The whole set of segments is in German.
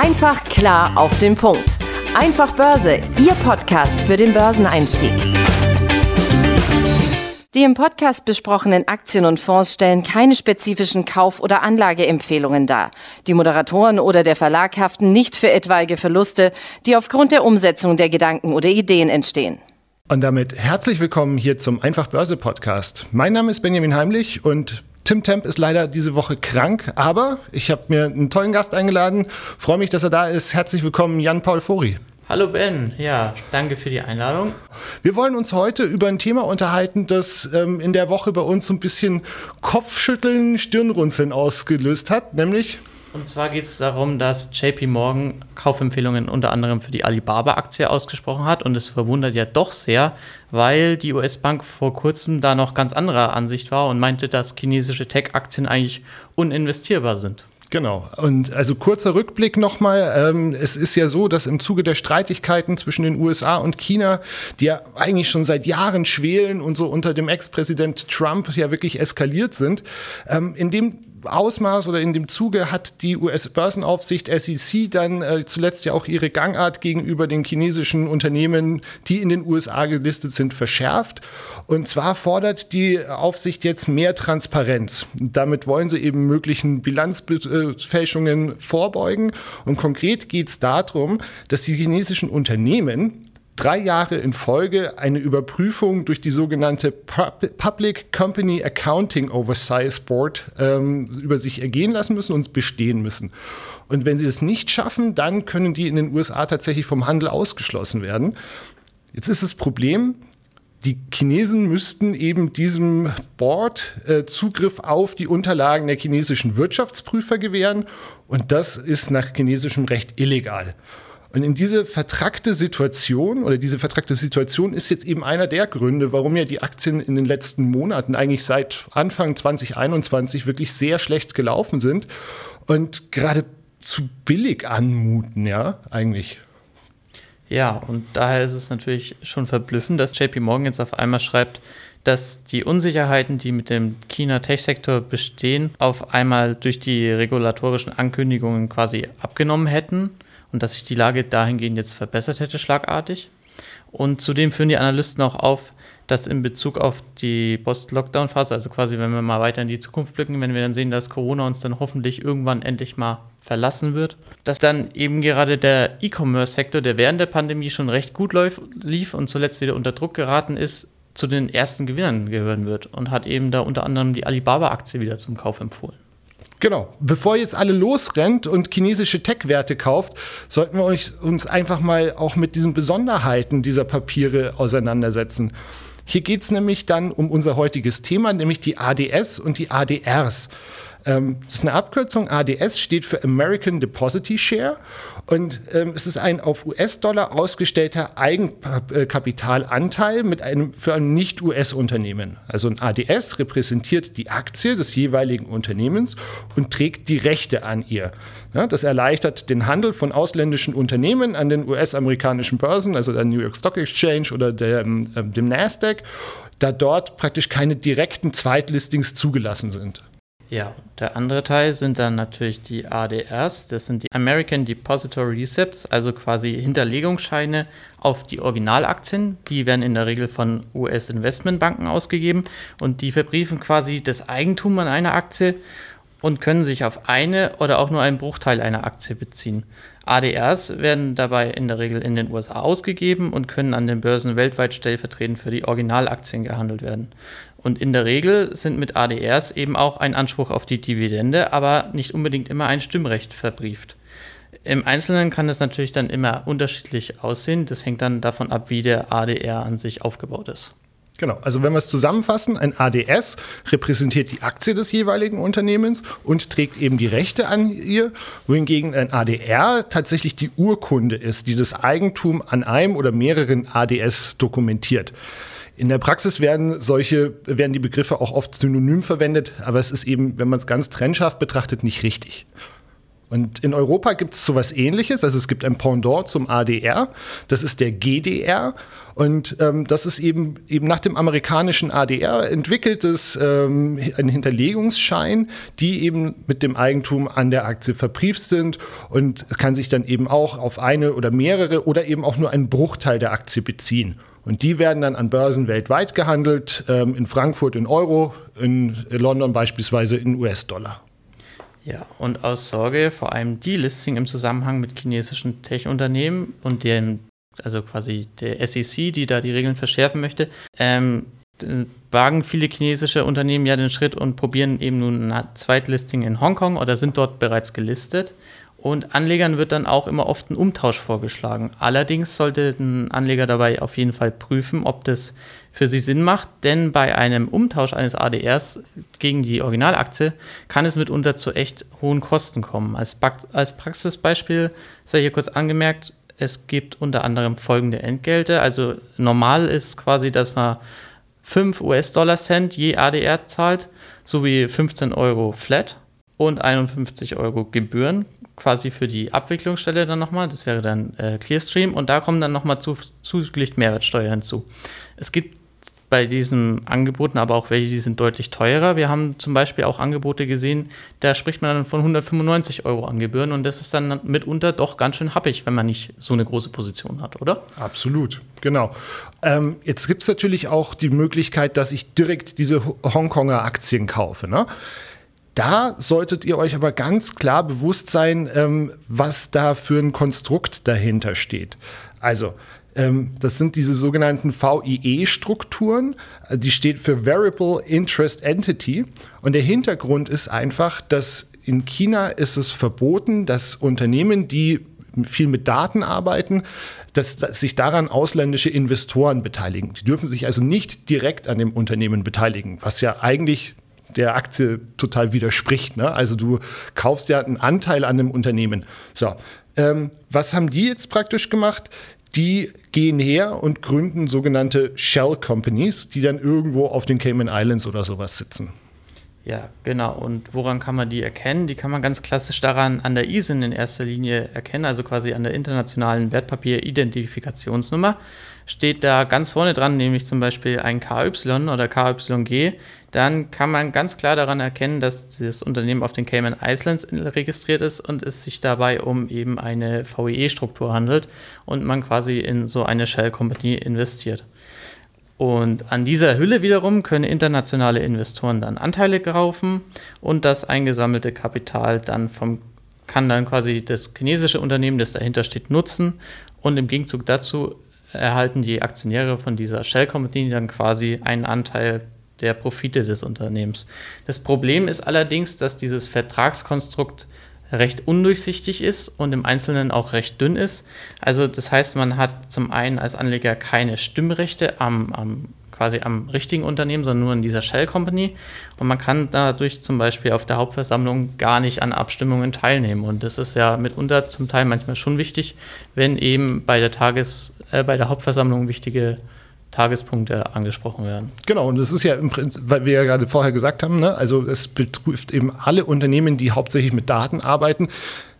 Einfach klar auf den Punkt. Einfach Börse, Ihr Podcast für den Börseneinstieg. Die im Podcast besprochenen Aktien und Fonds stellen keine spezifischen Kauf- oder Anlageempfehlungen dar. Die Moderatoren oder der Verlag haften nicht für etwaige Verluste, die aufgrund der Umsetzung der Gedanken oder Ideen entstehen. Und damit herzlich willkommen hier zum Einfach Börse Podcast. Mein Name ist Benjamin Heimlich und Tim Temp ist leider diese Woche krank, aber ich habe mir einen tollen Gast eingeladen. Freue mich, dass er da ist. Herzlich willkommen, Jan-Paul Fori. Hallo Ben, ja, danke für die Einladung. Wir wollen uns heute über ein Thema unterhalten, das ähm, in der Woche bei uns so ein bisschen Kopfschütteln, Stirnrunzeln ausgelöst hat, nämlich und zwar geht es darum, dass JP Morgan Kaufempfehlungen unter anderem für die Alibaba-Aktie ausgesprochen hat. Und es verwundert ja doch sehr, weil die US-Bank vor kurzem da noch ganz anderer Ansicht war und meinte, dass chinesische Tech-Aktien eigentlich uninvestierbar sind. Genau. Und also kurzer Rückblick nochmal. Ähm, es ist ja so, dass im Zuge der Streitigkeiten zwischen den USA und China, die ja eigentlich schon seit Jahren schwelen und so unter dem Ex-Präsident Trump ja wirklich eskaliert sind, ähm, in dem Ausmaß oder in dem Zuge hat die US-Börsenaufsicht SEC dann äh, zuletzt ja auch ihre Gangart gegenüber den chinesischen Unternehmen, die in den USA gelistet sind, verschärft. Und zwar fordert die Aufsicht jetzt mehr Transparenz. Damit wollen sie eben möglichen Bilanzfälschungen vorbeugen. Und konkret geht es darum, dass die chinesischen Unternehmen drei Jahre in Folge eine Überprüfung durch die sogenannte Public Company Accounting Oversight Board ähm, über sich ergehen lassen müssen und bestehen müssen. Und wenn sie es nicht schaffen, dann können die in den USA tatsächlich vom Handel ausgeschlossen werden. Jetzt ist das Problem, die Chinesen müssten eben diesem Board äh, Zugriff auf die Unterlagen der chinesischen Wirtschaftsprüfer gewähren und das ist nach chinesischem Recht illegal. Und in diese vertrackte Situation oder diese vertrackte Situation ist jetzt eben einer der Gründe, warum ja die Aktien in den letzten Monaten eigentlich seit Anfang 2021 wirklich sehr schlecht gelaufen sind und gerade zu billig anmuten, ja, eigentlich. Ja, und daher ist es natürlich schon verblüffend, dass JP Morgan jetzt auf einmal schreibt, dass die Unsicherheiten, die mit dem China-Tech-Sektor bestehen, auf einmal durch die regulatorischen Ankündigungen quasi abgenommen hätten und dass sich die Lage dahingehend jetzt verbessert hätte, schlagartig. Und zudem führen die Analysten auch auf, dass in Bezug auf die Post-Lockdown-Phase, also quasi, wenn wir mal weiter in die Zukunft blicken, wenn wir dann sehen, dass Corona uns dann hoffentlich irgendwann endlich mal verlassen wird, dass dann eben gerade der E-Commerce-Sektor, der während der Pandemie schon recht gut lief und zuletzt wieder unter Druck geraten ist, zu den ersten Gewinnern gehören wird und hat eben da unter anderem die Alibaba-Aktie wieder zum Kauf empfohlen. Genau. Bevor jetzt alle losrennt und chinesische Tech-Werte kauft, sollten wir uns einfach mal auch mit diesen Besonderheiten dieser Papiere auseinandersetzen. Hier geht es nämlich dann um unser heutiges Thema, nämlich die ADS und die ADRs. Ähm, das ist eine Abkürzung. ADS steht für American Deposity Share und ähm, es ist ein auf US-Dollar ausgestellter Eigenkapitalanteil mit einem für ein Nicht-US-Unternehmen. Also ein ADS repräsentiert die Aktie des jeweiligen Unternehmens und trägt die Rechte an ihr. Ja, das erleichtert den Handel von ausländischen Unternehmen an den US-amerikanischen Börsen, also der New York Stock Exchange oder dem, äh, dem Nasdaq, da dort praktisch keine direkten Zweitlistings zugelassen sind. Ja, der andere Teil sind dann natürlich die ADRs, das sind die American Depository Receipts, also quasi Hinterlegungsscheine auf die Originalaktien. Die werden in der Regel von US-Investmentbanken ausgegeben und die verbriefen quasi das Eigentum an einer Aktie und können sich auf eine oder auch nur einen Bruchteil einer Aktie beziehen. ADRs werden dabei in der Regel in den USA ausgegeben und können an den Börsen weltweit stellvertretend für die Originalaktien gehandelt werden. Und in der Regel sind mit ADRs eben auch ein Anspruch auf die Dividende, aber nicht unbedingt immer ein Stimmrecht verbrieft. Im Einzelnen kann das natürlich dann immer unterschiedlich aussehen. Das hängt dann davon ab, wie der ADR an sich aufgebaut ist. Genau, also wenn wir es zusammenfassen, ein ADS repräsentiert die Aktie des jeweiligen Unternehmens und trägt eben die Rechte an ihr, wohingegen ein ADR tatsächlich die Urkunde ist, die das Eigentum an einem oder mehreren ADS dokumentiert. In der Praxis werden solche, werden die Begriffe auch oft synonym verwendet, aber es ist eben, wenn man es ganz trennscharf betrachtet, nicht richtig. Und in Europa gibt es sowas ähnliches. Also es gibt ein Pendant zum ADR, das ist der GDR. Und ähm, das ist eben, eben nach dem amerikanischen ADR entwickeltes ähm, ein Hinterlegungsschein, die eben mit dem Eigentum an der Aktie verbrieft sind und kann sich dann eben auch auf eine oder mehrere oder eben auch nur einen Bruchteil der Aktie beziehen. Und die werden dann an Börsen weltweit gehandelt, ähm, in Frankfurt in Euro, in London beispielsweise in US-Dollar. Ja, und aus Sorge vor allem Delisting im Zusammenhang mit chinesischen Tech-Unternehmen und deren, also quasi der SEC, die da die Regeln verschärfen möchte, ähm, wagen viele chinesische Unternehmen ja den Schritt und probieren eben nun ein Zweitlisting in Hongkong oder sind dort bereits gelistet. Und Anlegern wird dann auch immer oft ein Umtausch vorgeschlagen. Allerdings sollte ein Anleger dabei auf jeden Fall prüfen, ob das für sie Sinn macht, denn bei einem Umtausch eines ADRs gegen die Originalaktie kann es mitunter zu echt hohen Kosten kommen. Als, als Praxisbeispiel sei hier kurz angemerkt, es gibt unter anderem folgende Entgelte. Also normal ist quasi, dass man 5 US-Dollar-Cent je ADR zahlt, sowie 15 Euro Flat und 51 Euro Gebühren quasi für die Abwicklungsstelle dann nochmal. Das wäre dann äh, Clearstream und da kommen dann nochmal zu, zuzüglich Mehrwertsteuer hinzu. Es gibt bei diesen Angeboten, aber auch welche, die sind deutlich teurer. Wir haben zum Beispiel auch Angebote gesehen, da spricht man dann von 195 Euro an Gebühren und das ist dann mitunter doch ganz schön happig, wenn man nicht so eine große Position hat, oder? Absolut, genau. Ähm, jetzt gibt es natürlich auch die Möglichkeit, dass ich direkt diese Hongkonger Aktien kaufe. Ne? Da solltet ihr euch aber ganz klar bewusst sein, ähm, was da für ein Konstrukt dahinter steht. Also, ähm, das sind diese sogenannten VIE-Strukturen. Die steht für Variable Interest Entity. Und der Hintergrund ist einfach, dass in China ist es verboten, dass Unternehmen, die viel mit Daten arbeiten, dass, dass, sich daran ausländische Investoren beteiligen. Die dürfen sich also nicht direkt an dem Unternehmen beteiligen, was ja eigentlich der Aktie total widerspricht. Ne? Also du kaufst ja einen Anteil an dem Unternehmen. So, ähm, was haben die jetzt praktisch gemacht? die gehen her und gründen sogenannte Shell Companies, die dann irgendwo auf den Cayman Islands oder sowas sitzen. Ja, genau. Und woran kann man die erkennen? Die kann man ganz klassisch daran an der ISIN in erster Linie erkennen, also quasi an der internationalen Wertpapier-Identifikationsnummer. Steht da ganz vorne dran, nämlich zum Beispiel ein KY oder KYG, dann kann man ganz klar daran erkennen, dass das Unternehmen auf den Cayman Islands registriert ist und es sich dabei um eben eine VEE-Struktur handelt und man quasi in so eine Shell Company investiert. Und an dieser Hülle wiederum können internationale Investoren dann Anteile kaufen und das eingesammelte Kapital dann vom kann dann quasi das chinesische Unternehmen, das dahinter steht, nutzen und im Gegenzug dazu erhalten die Aktionäre von dieser Shell Company dann quasi einen Anteil der Profite des Unternehmens. Das Problem ist allerdings, dass dieses Vertragskonstrukt recht undurchsichtig ist und im Einzelnen auch recht dünn ist. Also das heißt, man hat zum einen als Anleger keine Stimmrechte am, am quasi am richtigen Unternehmen, sondern nur in dieser Shell Company. Und man kann dadurch zum Beispiel auf der Hauptversammlung gar nicht an Abstimmungen teilnehmen. Und das ist ja mitunter zum Teil manchmal schon wichtig, wenn eben bei der Tages, äh, bei der Hauptversammlung wichtige Tagespunkte angesprochen werden. Genau, und das ist ja im Prinzip, weil wir ja gerade vorher gesagt haben, ne, also es betrifft eben alle Unternehmen, die hauptsächlich mit Daten arbeiten.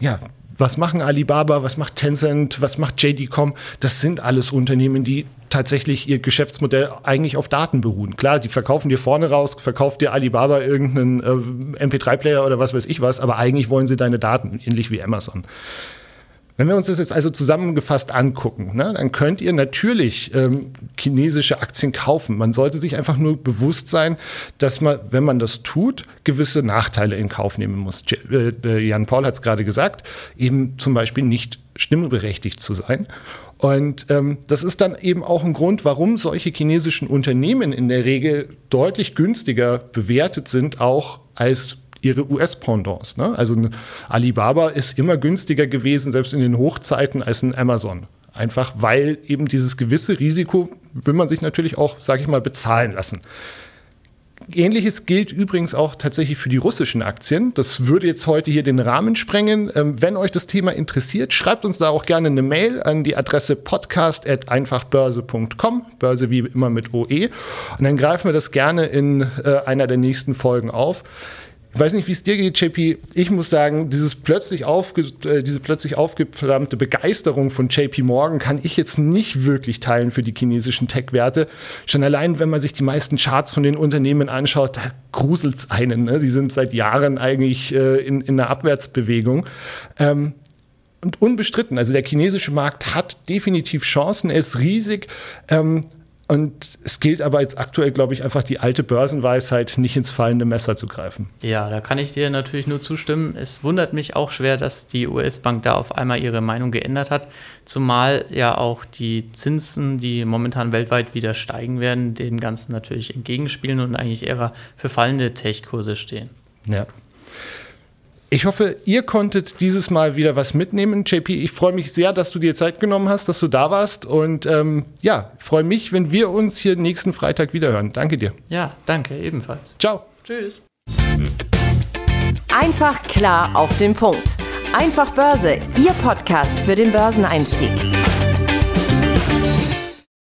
Ja, was machen Alibaba, was macht Tencent, was macht JD.com? Das sind alles Unternehmen, die tatsächlich ihr Geschäftsmodell eigentlich auf Daten beruhen. Klar, die verkaufen dir vorne raus, verkauft dir Alibaba irgendeinen äh, MP3-Player oder was weiß ich was, aber eigentlich wollen sie deine Daten, ähnlich wie Amazon. Wenn wir uns das jetzt also zusammengefasst angucken, ne, dann könnt ihr natürlich ähm, chinesische Aktien kaufen. Man sollte sich einfach nur bewusst sein, dass man, wenn man das tut, gewisse Nachteile in Kauf nehmen muss. Äh, äh, Jan Paul hat es gerade gesagt, eben zum Beispiel nicht stimmberechtigt zu sein. Und ähm, das ist dann eben auch ein Grund, warum solche chinesischen Unternehmen in der Regel deutlich günstiger bewertet sind, auch als ihre US-Pendants. Ne? Also ein Alibaba ist immer günstiger gewesen, selbst in den Hochzeiten, als ein Amazon. Einfach weil eben dieses gewisse Risiko will man sich natürlich auch, sage ich mal, bezahlen lassen. Ähnliches gilt übrigens auch tatsächlich für die russischen Aktien. Das würde jetzt heute hier den Rahmen sprengen. Ähm, wenn euch das Thema interessiert, schreibt uns da auch gerne eine Mail an die Adresse podcast.einfachbörse.com, Börse wie immer mit OE. Und dann greifen wir das gerne in äh, einer der nächsten Folgen auf. Ich weiß nicht, wie es dir geht, JP. Ich muss sagen, dieses plötzlich aufge, äh, diese plötzlich aufgeflammte Begeisterung von JP Morgan kann ich jetzt nicht wirklich teilen für die chinesischen Tech-Werte. Schon allein, wenn man sich die meisten Charts von den Unternehmen anschaut, da gruselt es einen. Ne? Die sind seit Jahren eigentlich äh, in, in einer Abwärtsbewegung. Ähm, und unbestritten, also der chinesische Markt hat definitiv Chancen, er ist riesig. Ähm, und es gilt aber jetzt aktuell, glaube ich, einfach die alte Börsenweisheit, nicht ins fallende Messer zu greifen. Ja, da kann ich dir natürlich nur zustimmen. Es wundert mich auch schwer, dass die US-Bank da auf einmal ihre Meinung geändert hat, zumal ja auch die Zinsen, die momentan weltweit wieder steigen werden, dem Ganzen natürlich entgegenspielen und eigentlich eher für fallende Tech-Kurse stehen. Ja, ich hoffe, ihr konntet dieses Mal wieder was mitnehmen. JP, ich freue mich sehr, dass du dir Zeit genommen hast, dass du da warst. Und ähm, ja, freue mich, wenn wir uns hier nächsten Freitag wieder hören. Danke dir. Ja, danke ebenfalls. Ciao. Tschüss. Einfach klar auf den Punkt. Einfach Börse, Ihr Podcast für den Börseneinstieg.